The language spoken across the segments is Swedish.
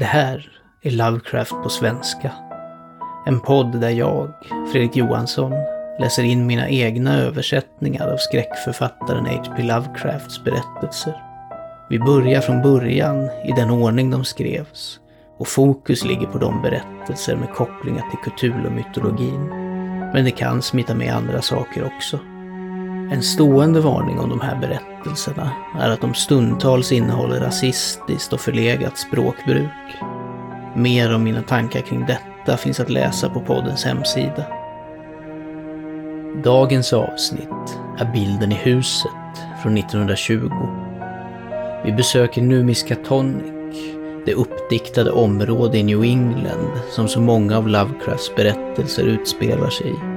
Det här är Lovecraft på svenska. En podd där jag, Fredrik Johansson, läser in mina egna översättningar av skräckförfattaren H.P. Lovecrafts berättelser. Vi börjar från början i den ordning de skrevs och fokus ligger på de berättelser med kopplingar till Cthulhu-mytologin. Men det kan smita med andra saker också. En stående varning om de här berättelserna är att de stundtals innehåller rasistiskt och förlegat språkbruk. Mer om mina tankar kring detta finns att läsa på poddens hemsida. Dagens avsnitt är bilden i huset från 1920. Vi besöker nu Miskatonic, det uppdiktade område i New England som så många av Lovecrafts berättelser utspelar sig i.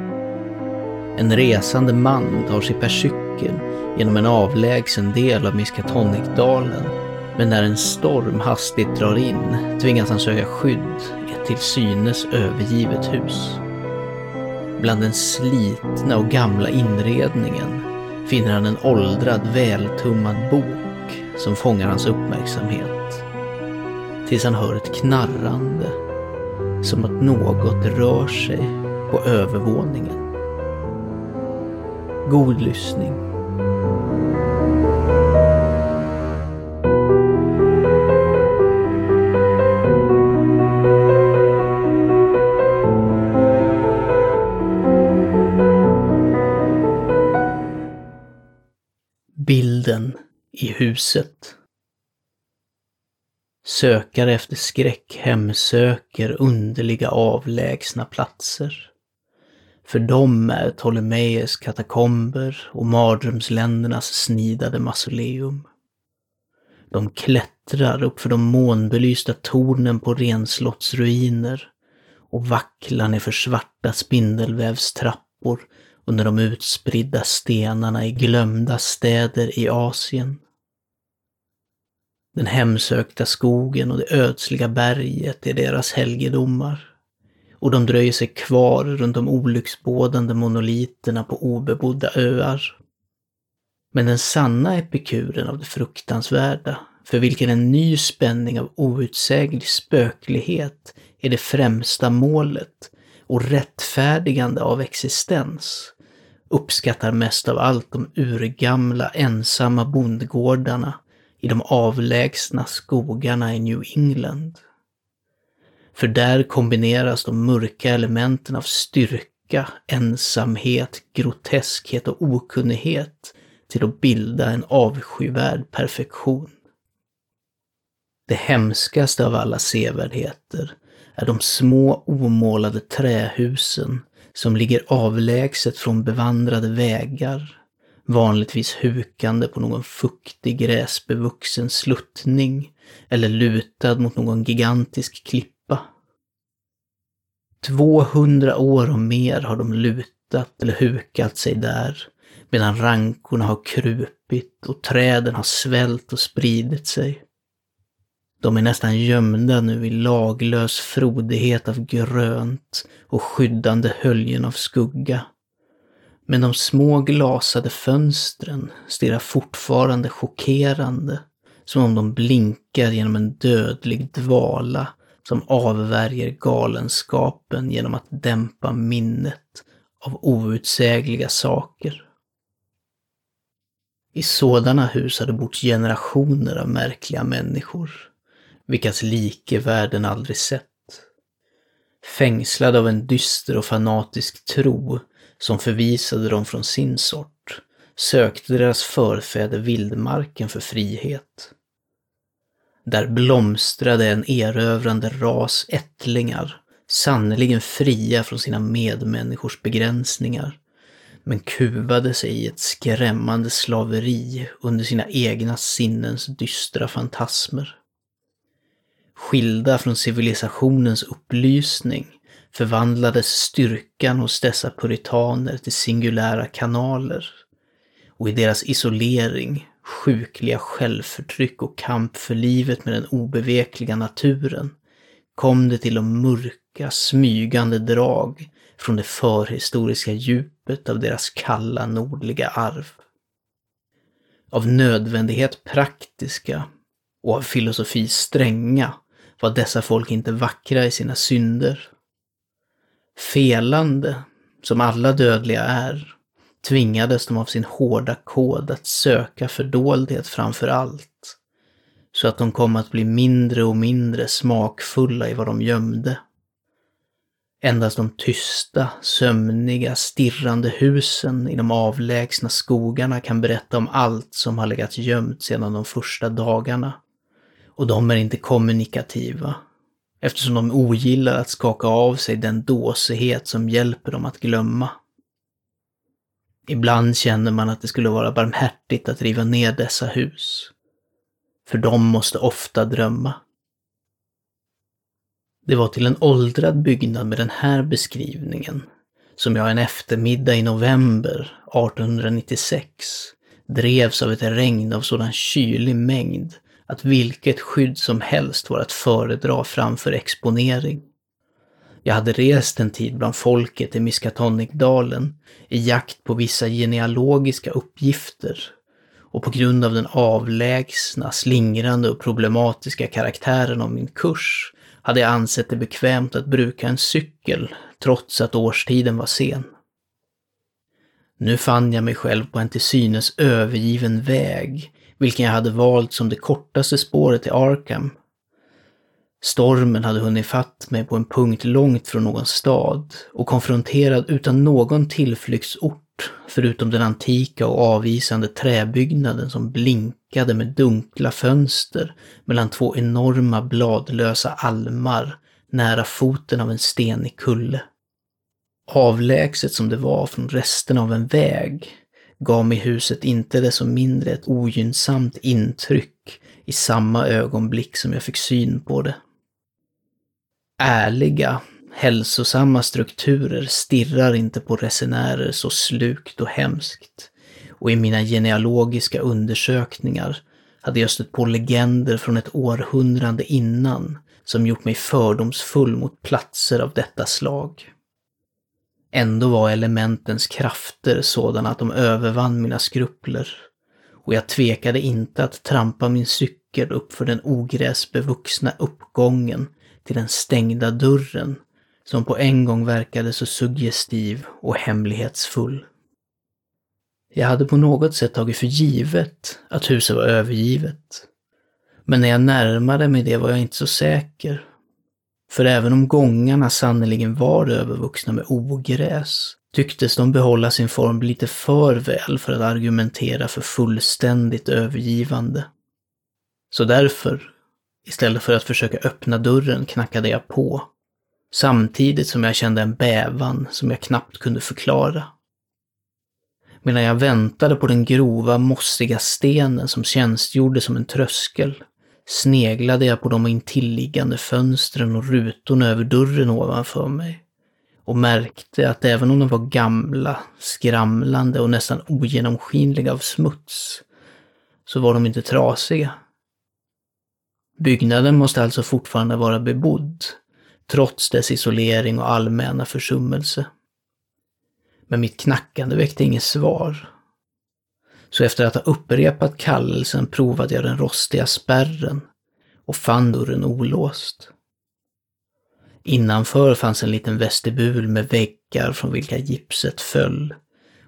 En resande man tar sig per cykel genom en avlägsen del av Miskatonicdalen. Men när en storm hastigt drar in tvingas han söka skydd i ett till synes övergivet hus. Bland den slitna och gamla inredningen finner han en åldrad vältummad bok som fångar hans uppmärksamhet. Tills han hör ett knarrande, som att något rör sig på övervåningen. God lyssning. Bilden i huset. Sökare efter skräck hemsöker underliga avlägsna platser. För dem är Ptolemeus katakomber och mardrömsländernas snidade mausoleum. De klättrar upp för de månbelysta tornen på renslottsruiner och vacklar nerför svarta spindelvävstrappor under de utspridda stenarna i glömda städer i Asien. Den hemsökta skogen och det ödsliga berget är deras helgedomar och de dröjer sig kvar runt de olycksbådande monoliterna på obebodda öar. Men den sanna epikuren av det fruktansvärda, för vilken en ny spänning av outsäglig spöklighet är det främsta målet och rättfärdigande av existens, uppskattar mest av allt de urgamla ensamma bondgårdarna i de avlägsna skogarna i New England. För där kombineras de mörka elementen av styrka, ensamhet, groteskhet och okunnighet till att bilda en avskyvärd perfektion. Det hemskaste av alla sevärdheter är de små omålade trähusen som ligger avlägset från bevandrade vägar, vanligtvis hukande på någon fuktig gräsbevuxen sluttning eller lutad mot någon gigantisk klipp 200 år och mer har de lutat eller hukat sig där, medan rankorna har krupit och träden har svällt och spridit sig. De är nästan gömda nu i laglös frodighet av grönt och skyddande höljen av skugga. Men de små glasade fönstren stirrar fortfarande chockerande, som om de blinkar genom en dödlig dvala som avvärjer galenskapen genom att dämpa minnet av outsägliga saker. I sådana hus hade bott generationer av märkliga människor, vilkas like världen aldrig sett. Fängslade av en dyster och fanatisk tro som förvisade dem från sin sort, sökte deras förfäder vildmarken för frihet. Där blomstrade en erövrande ras ättlingar, sannerligen fria från sina medmänniskors begränsningar, men kuvade sig i ett skrämmande slaveri under sina egna sinnens dystra fantasmer. Skilda från civilisationens upplysning förvandlades styrkan hos dessa puritaner till singulära kanaler och i deras isolering sjukliga självförtryck och kamp för livet med den obevekliga naturen kom det till de mörka, smygande drag från det förhistoriska djupet av deras kalla nordliga arv. Av nödvändighet praktiska och av filosofi stränga var dessa folk inte vackra i sina synder. Felande, som alla dödliga är, tvingades de av sin hårda kod att söka fördoldhet framför allt, så att de kom att bli mindre och mindre smakfulla i vad de gömde. Endast de tysta, sömniga, stirrande husen i de avlägsna skogarna kan berätta om allt som har legat gömt sedan de första dagarna. Och de är inte kommunikativa, eftersom de ogillar att skaka av sig den dåsighet som hjälper dem att glömma. Ibland känner man att det skulle vara barmhärtigt att riva ner dessa hus. För de måste ofta drömma. Det var till en åldrad byggnad med den här beskrivningen som jag en eftermiddag i november 1896 drevs av ett regn av sådan kylig mängd att vilket skydd som helst var att föredra framför exponering. Jag hade rest en tid bland folket i Miskatonikdalen i jakt på vissa genealogiska uppgifter och på grund av den avlägsna, slingrande och problematiska karaktären av min kurs hade jag ansett det bekvämt att bruka en cykel, trots att årstiden var sen. Nu fann jag mig själv på en till synes övergiven väg, vilken jag hade valt som det kortaste spåret till Arkham. Stormen hade hunnit fatt mig på en punkt långt från någon stad och konfronterad utan någon tillflyktsort förutom den antika och avvisande träbyggnaden som blinkade med dunkla fönster mellan två enorma bladlösa almar nära foten av en stenig kulle. Avlägset som det var från resten av en väg gav mig huset inte desto mindre ett ogynnsamt intryck i samma ögonblick som jag fick syn på det. Ärliga, Hälsosamma strukturer stirrar inte på resenärer så slukt och hemskt. Och i mina genealogiska undersökningar hade jag stött på legender från ett århundrade innan som gjort mig fördomsfull mot platser av detta slag. Ändå var elementens krafter sådana att de övervann mina skrupler och jag tvekade inte att trampa min cykel upp för den ogräsbevuxna uppgången till den stängda dörren som på en gång verkade så suggestiv och hemlighetsfull. Jag hade på något sätt tagit för givet att huset var övergivet. Men när jag närmade mig det var jag inte så säker. För även om gångarna sannerligen var övervuxna med ogräs, tycktes de behålla sin form lite för väl för att argumentera för fullständigt övergivande. Så därför, istället för att försöka öppna dörren, knackade jag på Samtidigt som jag kände en bävan som jag knappt kunde förklara. Medan jag väntade på den grova, mossiga stenen som tjänstgjorde som en tröskel, sneglade jag på de intilliggande fönstren och rutorna över dörren ovanför mig och märkte att även om de var gamla, skramlande och nästan ogenomskinliga av smuts, så var de inte trasiga. Byggnaden måste alltså fortfarande vara bebodd trots dess isolering och allmänna försummelse. Men mitt knackande väckte inget svar. Så efter att ha upprepat kallelsen provade jag den rostiga spärren och fann dörren olåst. Innanför fanns en liten vestibul med väggar från vilka gipset föll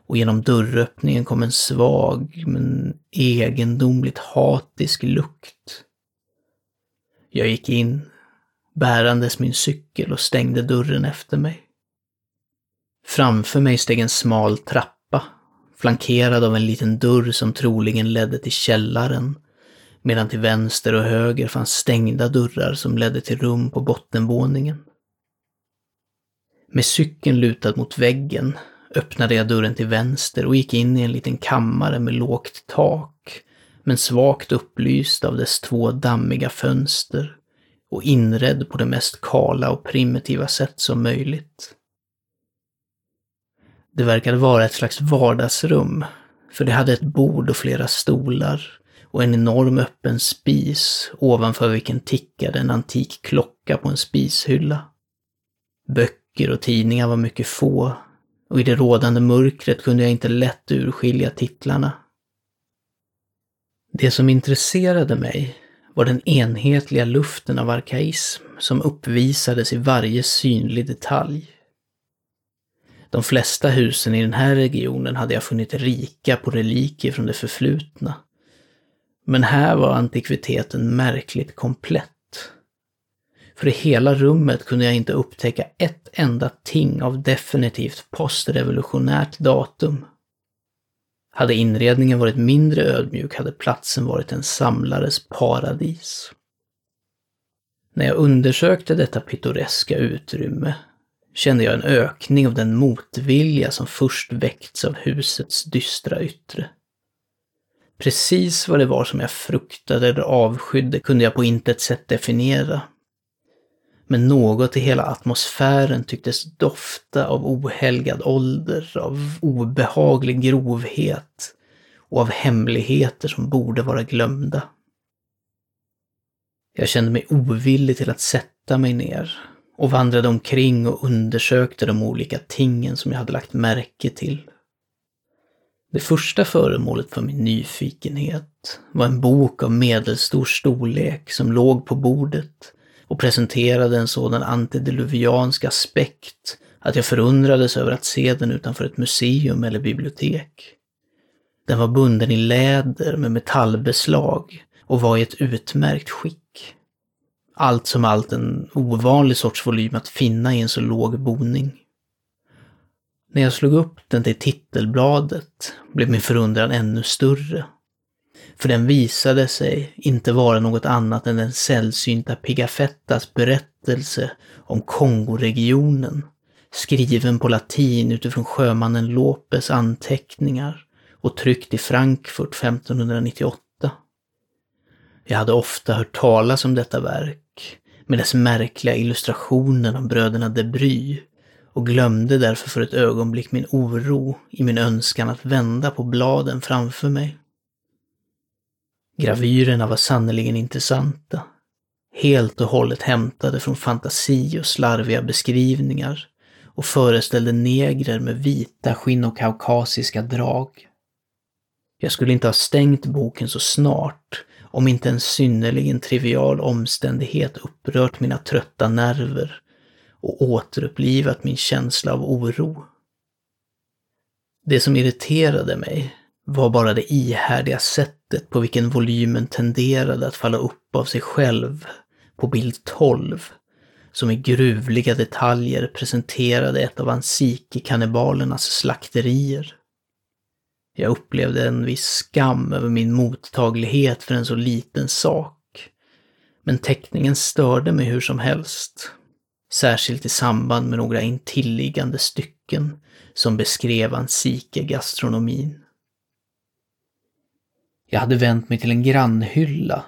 och genom dörröppningen kom en svag men egendomligt hatisk lukt. Jag gick in bärandes min cykel och stängde dörren efter mig. Framför mig steg en smal trappa, flankerad av en liten dörr som troligen ledde till källaren, medan till vänster och höger fanns stängda dörrar som ledde till rum på bottenvåningen. Med cykeln lutad mot väggen öppnade jag dörren till vänster och gick in i en liten kammare med lågt tak, men svagt upplyst av dess två dammiga fönster och inredd på det mest kala och primitiva sätt som möjligt. Det verkade vara ett slags vardagsrum, för det hade ett bord och flera stolar och en enorm öppen spis ovanför vilken tickade en antik klocka på en spishylla. Böcker och tidningar var mycket få och i det rådande mörkret kunde jag inte lätt urskilja titlarna. Det som intresserade mig var den enhetliga luften av arkaism som uppvisades i varje synlig detalj. De flesta husen i den här regionen hade jag funnit rika på reliker från det förflutna. Men här var antikviteten märkligt komplett. För i hela rummet kunde jag inte upptäcka ett enda ting av definitivt postrevolutionärt datum. Hade inredningen varit mindre ödmjuk hade platsen varit en samlares paradis. När jag undersökte detta pittoreska utrymme kände jag en ökning av den motvilja som först väckts av husets dystra yttre. Precis vad det var som jag fruktade eller avskydde kunde jag på intet sätt definiera. Men något i hela atmosfären tycktes dofta av ohelgad ålder, av obehaglig grovhet och av hemligheter som borde vara glömda. Jag kände mig ovillig till att sätta mig ner och vandrade omkring och undersökte de olika tingen som jag hade lagt märke till. Det första föremålet för min nyfikenhet var en bok av medelstor storlek som låg på bordet och presenterade en sådan antediluviansk aspekt att jag förundrades över att se den utanför ett museum eller bibliotek. Den var bunden i läder med metallbeslag och var i ett utmärkt skick. Allt som allt en ovanlig sorts volym att finna i en så låg boning. När jag slog upp den till titelbladet blev min förundran ännu större. För den visade sig inte vara något annat än den sällsynta Pigafettas berättelse om Kongoregionen, skriven på latin utifrån sjömannen Lopes anteckningar och tryckt i Frankfurt 1598. Jag hade ofta hört talas om detta verk, med dess märkliga illustrationer om bröderna de Bry, och glömde därför för ett ögonblick min oro i min önskan att vända på bladen framför mig. Gravyrerna var sannerligen intressanta. Helt och hållet hämtade från fantasi och slarviga beskrivningar och föreställde negrer med vita skinn och kaukasiska drag. Jag skulle inte ha stängt boken så snart om inte en synnerligen trivial omständighet upprört mina trötta nerver och återupplivat min känsla av oro. Det som irriterade mig var bara det ihärdiga sättet på vilken volymen tenderade att falla upp av sig själv på bild 12, som i gruvliga detaljer presenterade ett av Ansiki-kannibalernas slakterier. Jag upplevde en viss skam över min mottaglighet för en så liten sak. Men teckningen störde mig hur som helst. Särskilt i samband med några intilliggande stycken som beskrev Ansike-gastronomin. Jag hade vänt mig till en grannhylla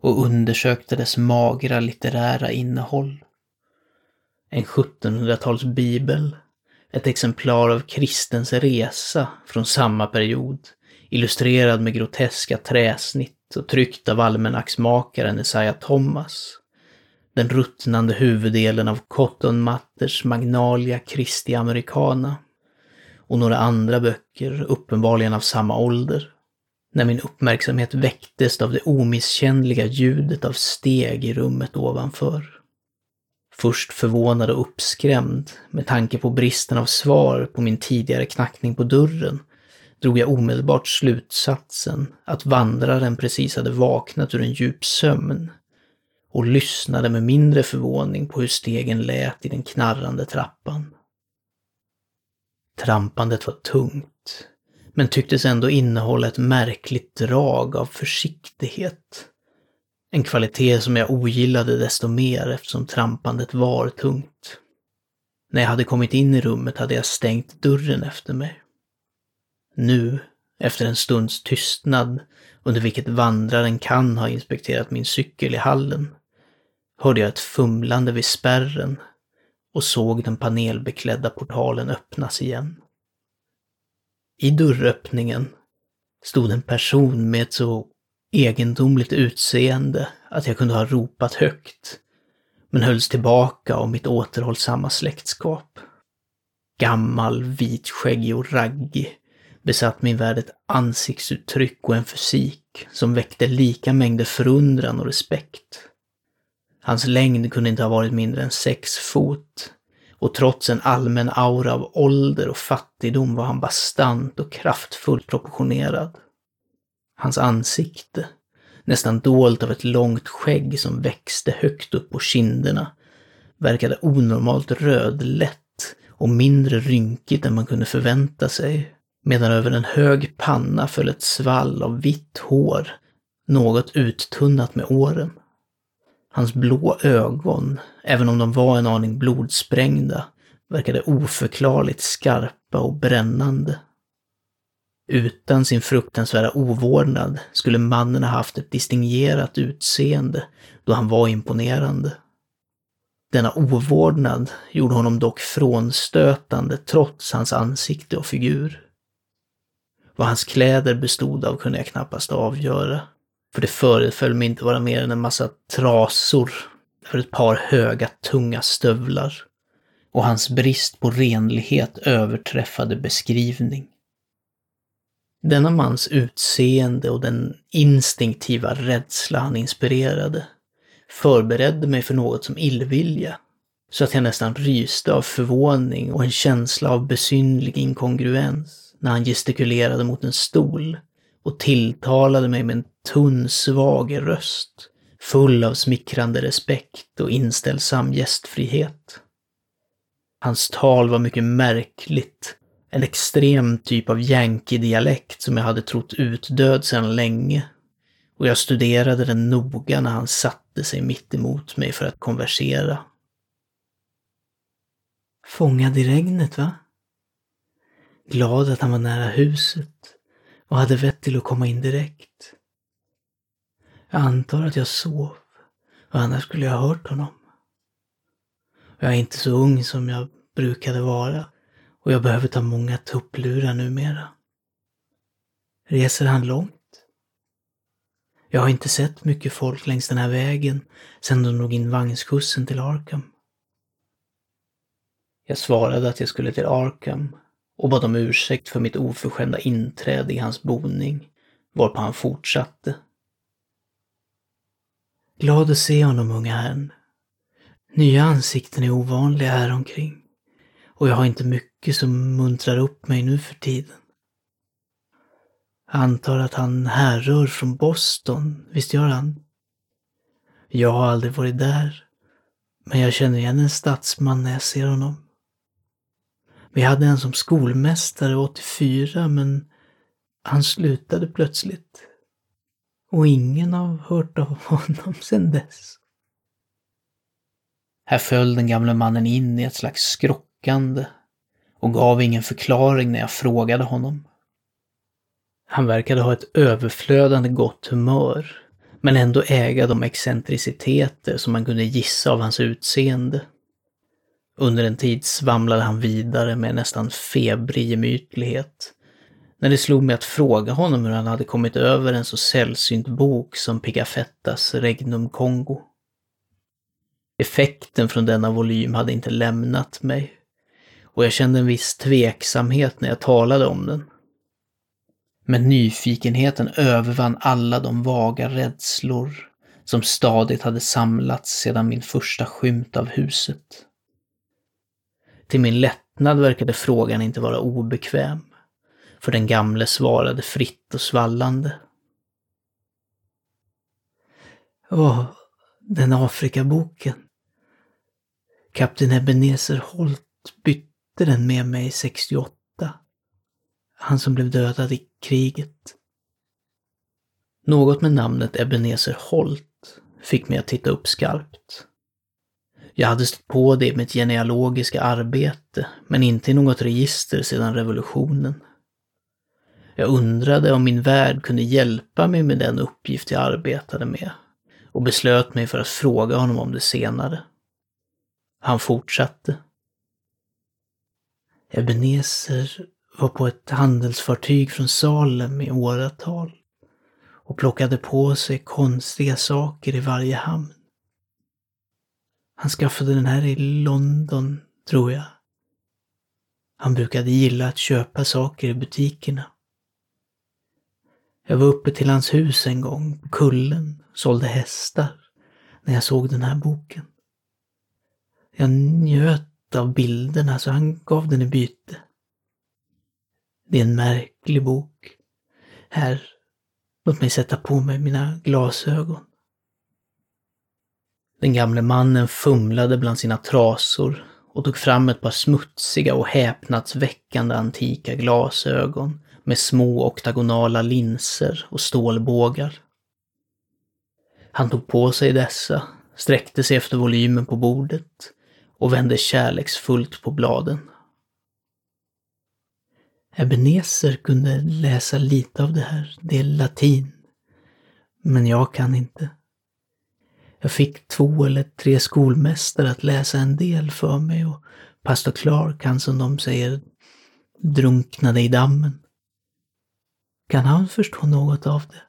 och undersökte dess magra litterära innehåll. En 1700-tals bibel, ett exemplar av Kristens resa från samma period, illustrerad med groteska träsnitt och tryckt av almanacksmakaren Isaiah Thomas. Den ruttnande huvuddelen av Cotton Matters Magnalia Christi Americana och några andra böcker, uppenbarligen av samma ålder när min uppmärksamhet väcktes av det omisskännliga ljudet av steg i rummet ovanför. Först förvånad och uppskrämd med tanke på bristen av svar på min tidigare knackning på dörren drog jag omedelbart slutsatsen att vandraren precis hade vaknat ur en djup sömn och lyssnade med mindre förvåning på hur stegen lät i den knarrande trappan. Trampandet var tungt, men tycktes ändå innehålla ett märkligt drag av försiktighet. En kvalitet som jag ogillade desto mer eftersom trampandet var tungt. När jag hade kommit in i rummet hade jag stängt dörren efter mig. Nu, efter en stunds tystnad, under vilket vandraren kan ha inspekterat min cykel i hallen, hörde jag ett fumlande vid spärren och såg den panelbeklädda portalen öppnas igen. I dörröppningen stod en person med ett så egendomligt utseende att jag kunde ha ropat högt, men hölls tillbaka av mitt återhållsamma släktskap. Gammal, vitskäggig och raggig, besatt min värld ett ansiktsuttryck och en fysik som väckte lika mängder förundran och respekt. Hans längd kunde inte ha varit mindre än sex fot och trots en allmän aura av ålder och fattigdom var han bastant och kraftfullt proportionerad. Hans ansikte, nästan dolt av ett långt skägg som växte högt upp på kinderna, verkade onormalt rödlätt och mindre rynkigt än man kunde förvänta sig, medan över en hög panna föll ett svall av vitt hår, något uttunnat med åren. Hans blå ögon, även om de var en aning blodsprängda, verkade oförklarligt skarpa och brännande. Utan sin fruktansvärda ovårdnad skulle mannen ha haft ett distingerat utseende då han var imponerande. Denna ovårdnad gjorde honom dock frånstötande trots hans ansikte och figur. Vad hans kläder bestod av kunde jag knappast avgöra, för det föreföll mig inte vara mer än en massa trasor för ett par höga, tunga stövlar. Och hans brist på renlighet överträffade beskrivning. Denna mans utseende och den instinktiva rädsla han inspirerade förberedde mig för något som illvilja, så att jag nästan ryste av förvåning och en känsla av besynlig inkongruens när han gestikulerade mot en stol och tilltalade mig med en tunn, svag röst, full av smickrande respekt och inställsam gästfrihet. Hans tal var mycket märkligt, en extrem typ av yankee-dialekt som jag hade trott utdöd sedan länge. Och jag studerade den noga när han satte sig mitt emot mig för att konversera. Fångad i regnet, va? Glad att han var nära huset och hade vett till att komma in direkt. Jag antar att jag sov, och annars skulle jag ha hört honom. Jag är inte så ung som jag brukade vara och jag behöver ta många tupplurar numera. Reser han långt? Jag har inte sett mycket folk längs den här vägen sedan de drog in vagnskussen till Arkham. Jag svarade att jag skulle till Arkham och bad om ursäkt för mitt oförskämda inträde i hans boning, varpå han fortsatte. Glad att se honom, unga herrn. Nya ansikten är ovanliga här omkring och jag har inte mycket som muntrar upp mig nu för tiden. Jag antar att han härrör från Boston, visst gör han? Jag har aldrig varit där, men jag känner igen en stadsman när jag ser honom. Vi hade en som skolmästare 84, men han slutade plötsligt. Och ingen har hört av honom sedan dess. Här föll den gamle mannen in i ett slags skrockande och gav ingen förklaring när jag frågade honom. Han verkade ha ett överflödande gott humör, men ändå äga de excentriciteter som man kunde gissa av hans utseende. Under en tid svamlade han vidare med nästan febrig gemytlighet. När det slog mig att fråga honom hur han hade kommit över en så sällsynt bok som Pigafettas Regnum Congo. Effekten från denna volym hade inte lämnat mig och jag kände en viss tveksamhet när jag talade om den. Men nyfikenheten övervann alla de vaga rädslor som stadigt hade samlats sedan min första skymt av huset. Till min lättnad verkade frågan inte vara obekväm, för den gamle svarade fritt och svallande. Åh, den Afrikaboken. Kapten Ebenezer Holt bytte den med mig 68. Han som blev dödad i kriget. Något med namnet Ebenezer Holt fick mig att titta upp skarpt. Jag hade stött på det i mitt genealogiska arbete, men inte i något register sedan revolutionen. Jag undrade om min värd kunde hjälpa mig med den uppgift jag arbetade med och beslöt mig för att fråga honom om det senare. Han fortsatte. Ebenezer var på ett handelsfartyg från Salem i åratal och plockade på sig konstiga saker i varje hamn. Han skaffade den här i London, tror jag. Han brukade gilla att köpa saker i butikerna. Jag var uppe till hans hus en gång, på kullen, och sålde hästar, när jag såg den här boken. Jag njöt av bilderna så han gav den i byte. Det är en märklig bok. Här, låt mig sätta på mig mina glasögon. Den gamle mannen fumlade bland sina trasor och tog fram ett par smutsiga och häpnadsväckande antika glasögon med små oktagonala linser och stålbågar. Han tog på sig dessa, sträckte sig efter volymen på bordet och vände kärleksfullt på bladen. Ebenezer kunde läsa lite av det här, det är latin. Men jag kan inte. Jag fick två eller tre skolmästare att läsa en del för mig och pastor Clark, han som de säger drunknade i dammen. Kan han förstå något av det?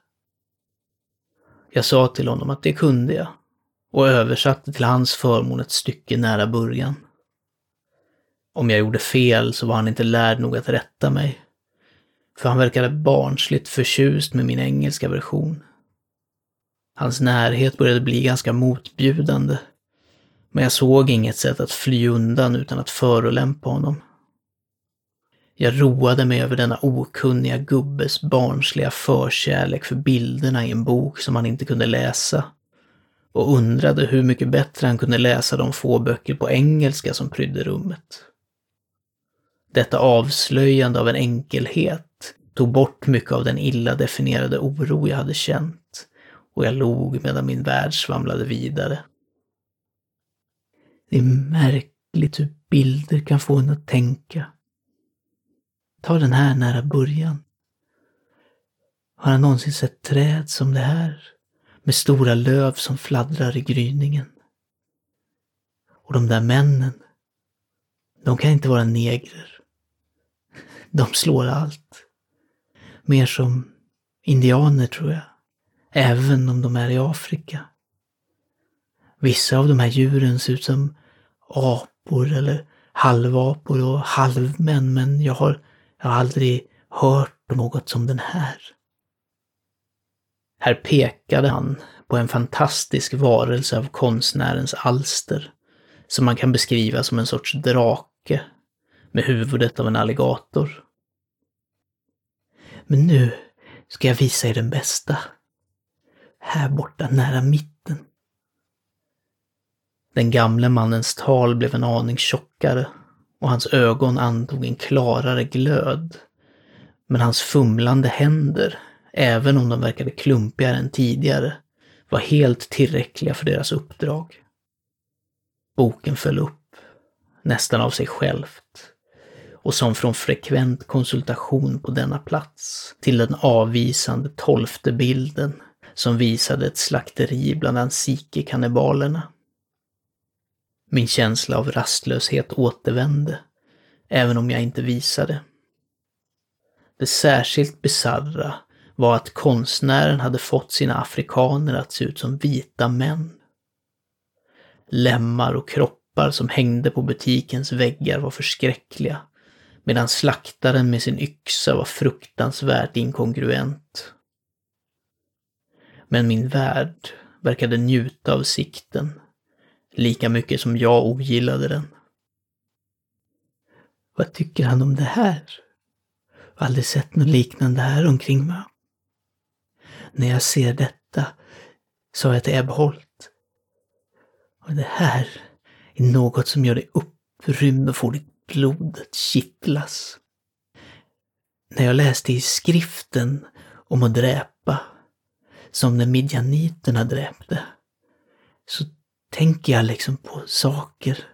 Jag sa till honom att det kunde jag och översatte till hans förmån ett stycke nära början. Om jag gjorde fel så var han inte lärd nog att rätta mig. För han verkade barnsligt förtjust med min engelska version. Hans närhet började bli ganska motbjudande. Men jag såg inget sätt att fly undan utan att förolämpa honom. Jag roade mig över denna okunniga gubbes barnsliga förkärlek för bilderna i en bok som han inte kunde läsa. Och undrade hur mycket bättre han kunde läsa de få böcker på engelska som prydde rummet. Detta avslöjande av en enkelhet tog bort mycket av den illa definierade oro jag hade känt och jag log medan min värld svamlade vidare. Det är märkligt hur bilder kan få en att tänka. Ta den här nära början. Har han någonsin sett träd som det här? Med stora löv som fladdrar i gryningen. Och de där männen, de kan inte vara negrer. De slår allt. Mer som indianer tror jag. Även om de är i Afrika. Vissa av de här djuren ser ut som apor eller halvapor och halvmän men jag har, jag har aldrig hört något som den här. Här pekade han på en fantastisk varelse av konstnärens alster, som man kan beskriva som en sorts drake med huvudet av en alligator. Men nu ska jag visa er den bästa. Här borta nära mitten. Den gamle mannens tal blev en aning tjockare och hans ögon antog en klarare glöd. Men hans fumlande händer, även om de verkade klumpigare än tidigare, var helt tillräckliga för deras uppdrag. Boken föll upp, nästan av sig självt och som från frekvent konsultation på denna plats till den avvisande tolfte bilden som visade ett slakteri bland ansike-kannibalerna. Min känsla av rastlöshet återvände, även om jag inte visade. Det särskilt bizarra var att konstnären hade fått sina afrikaner att se ut som vita män. Lemmar och kroppar som hängde på butikens väggar var förskräckliga medan slaktaren med sin yxa var fruktansvärt inkongruent. Men min värld verkade njuta av sikten, lika mycket som jag ogillade den. Vad tycker han om det här? Jag har aldrig sett något liknande här omkring mig. När jag ser detta sa jag till Ebholt. Och det här är något som gör dig upprymd och får ditt blod att kittlas. När jag läste i skriften om att dräpa, som när midjaniterna dräpte, så tänker jag liksom på saker,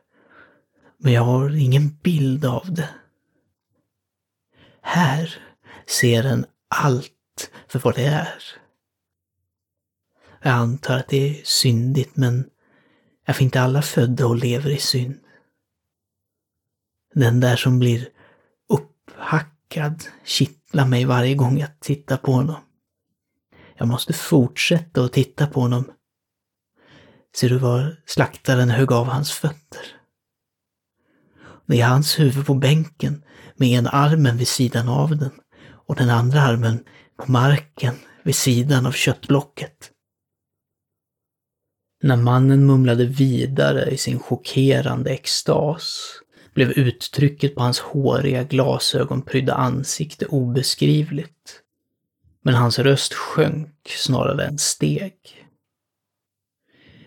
men jag har ingen bild av det. Här ser en allt för vad det är. Jag antar att det är syndigt, men är för inte alla födda och lever i synd? Den där som blir upphackad kittlar mig varje gång jag tittar på honom. Jag måste fortsätta att titta på honom. Ser du var slaktaren högg av hans fötter? Det är hans huvud på bänken med ena armen vid sidan av den och den andra armen på marken vid sidan av köttblocket. När mannen mumlade vidare i sin chockerande extas blev uttrycket på hans håriga glasögonprydda ansikte obeskrivligt. Men hans röst sjönk snarare än steg.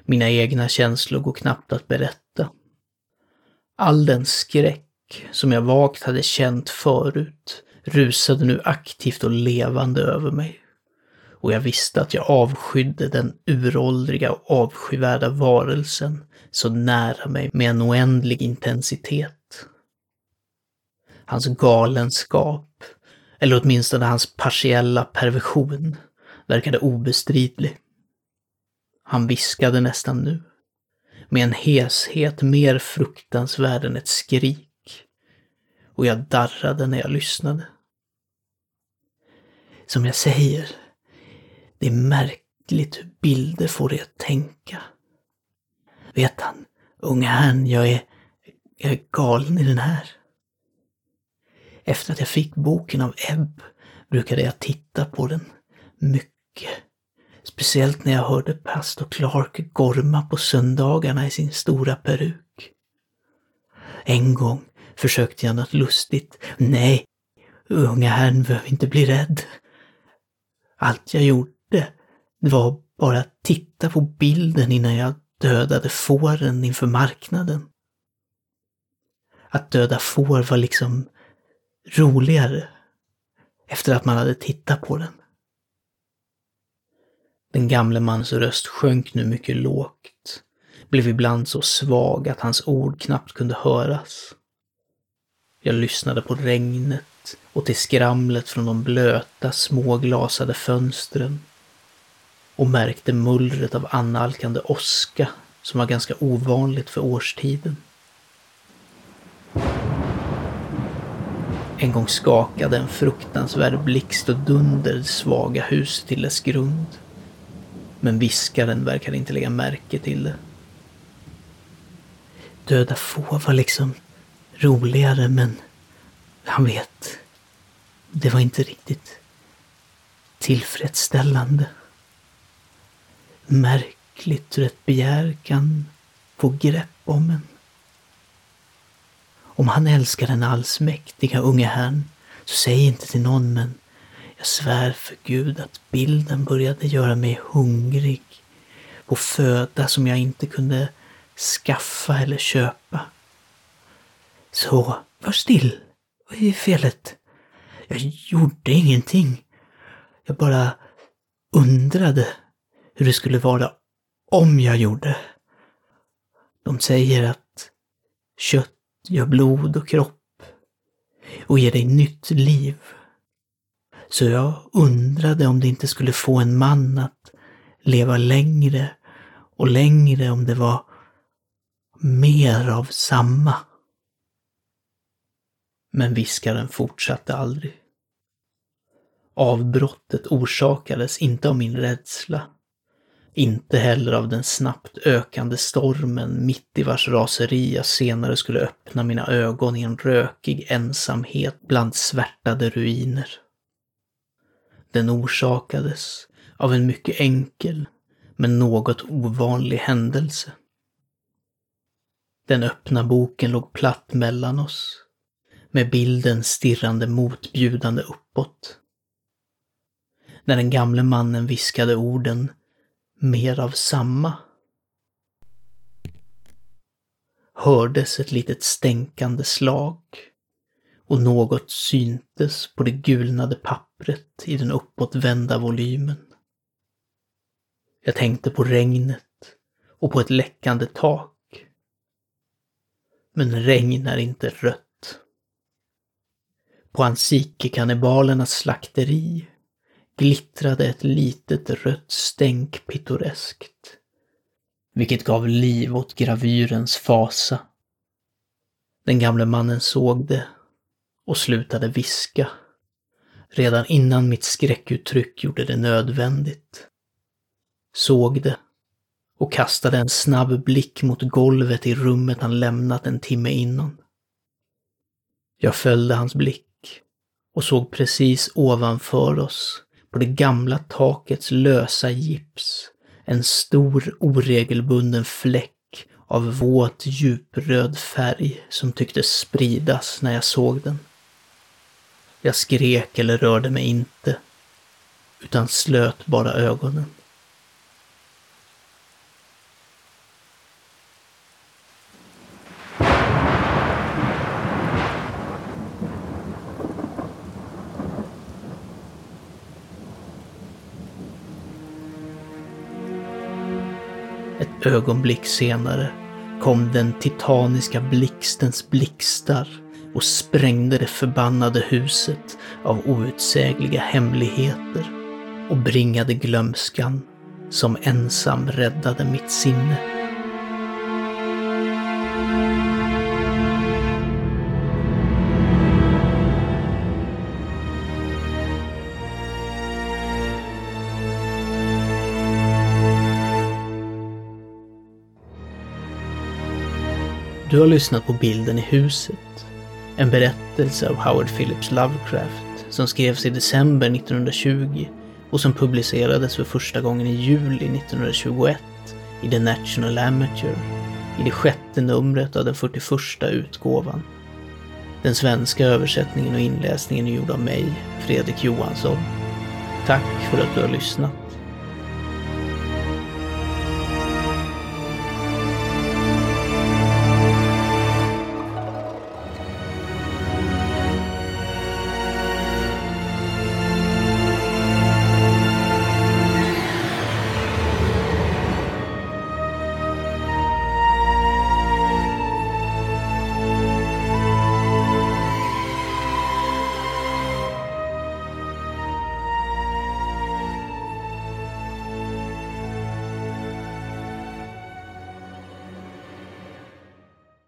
Mina egna känslor går knappt att berätta. All den skräck som jag vagt hade känt förut rusade nu aktivt och levande över mig. Och jag visste att jag avskydde den uråldriga och avskyvärda varelsen så nära mig med en oändlig intensitet. Hans galenskap, eller åtminstone hans partiella perversion, verkade obestridlig. Han viskade nästan nu, med en heshet mer fruktansvärd än ett skrik. Och jag darrade när jag lyssnade. Som jag säger, det är märkligt hur bilder får dig att tänka. Vet han, unge herrn, jag är, jag är galen i den här. Efter att jag fick boken av Ebb brukade jag titta på den mycket. Speciellt när jag hörde pastor Clark gorma på söndagarna i sin stora peruk. En gång försökte jag något lustigt. Nej, unga herrn behöver inte bli rädd. Allt jag gjorde, var bara att titta på bilden innan jag dödade fåren inför marknaden. Att döda får var liksom roligare efter att man hade tittat på den. Den gamle mans röst sjönk nu mycket lågt, blev ibland så svag att hans ord knappt kunde höras. Jag lyssnade på regnet och till skramlet från de blöta, småglasade fönstren och märkte mullret av annalkande åska som var ganska ovanligt för årstiden. En gång skakade en fruktansvärd blixt och dunder det svaga huset till dess grund. Men viskaren verkade inte lägga märke till det. Döda få var liksom roligare men han vet, det var inte riktigt tillfredsställande. Märkligt hur ett begär kan få grepp om en. Om han älskar den allsmäktiga unge herrn, så säg inte till någon, men jag svär för Gud att bilden började göra mig hungrig på föda som jag inte kunde skaffa eller köpa. Så, var still. Vad är felet? Jag gjorde ingenting. Jag bara undrade hur det skulle vara om jag gjorde. De säger att kött gör blod och kropp och ger dig nytt liv. Så jag undrade om det inte skulle få en man att leva längre och längre om det var mer av samma. Men viskaren fortsatte aldrig. Avbrottet orsakades inte av min rädsla inte heller av den snabbt ökande stormen mitt i vars raseri jag senare skulle öppna mina ögon i en rökig ensamhet bland svärtade ruiner. Den orsakades av en mycket enkel men något ovanlig händelse. Den öppna boken låg platt mellan oss, med bilden stirrande motbjudande uppåt. När den gamle mannen viskade orden mer av samma. Hördes ett litet stänkande slag och något syntes på det gulnade pappret i den uppåtvända volymen. Jag tänkte på regnet och på ett läckande tak. Men regn är inte rött. På Ansikekannibalernas slakteri glittrade ett litet rött stänk pittoreskt, vilket gav liv åt gravyrens fasa. Den gamle mannen såg det och slutade viska, redan innan mitt skräckuttryck gjorde det nödvändigt. Såg det och kastade en snabb blick mot golvet i rummet han lämnat en timme innan. Jag följde hans blick och såg precis ovanför oss, på det gamla takets lösa gips, en stor oregelbunden fläck av våt djupröd färg som tycktes spridas när jag såg den. Jag skrek eller rörde mig inte, utan slöt bara ögonen. Ögonblick senare kom den titaniska blixtens blixtar och sprängde det förbannade huset av outsägliga hemligheter och bringade glömskan som ensam räddade mitt sinne. Du har lyssnat på Bilden i huset. En berättelse av Howard Phillips Lovecraft som skrevs i december 1920 och som publicerades för första gången i juli 1921 i The National Amateur i det sjätte numret av den 41 utgåvan. Den svenska översättningen och inläsningen är gjord av mig, Fredrik Johansson. Tack för att du har lyssnat.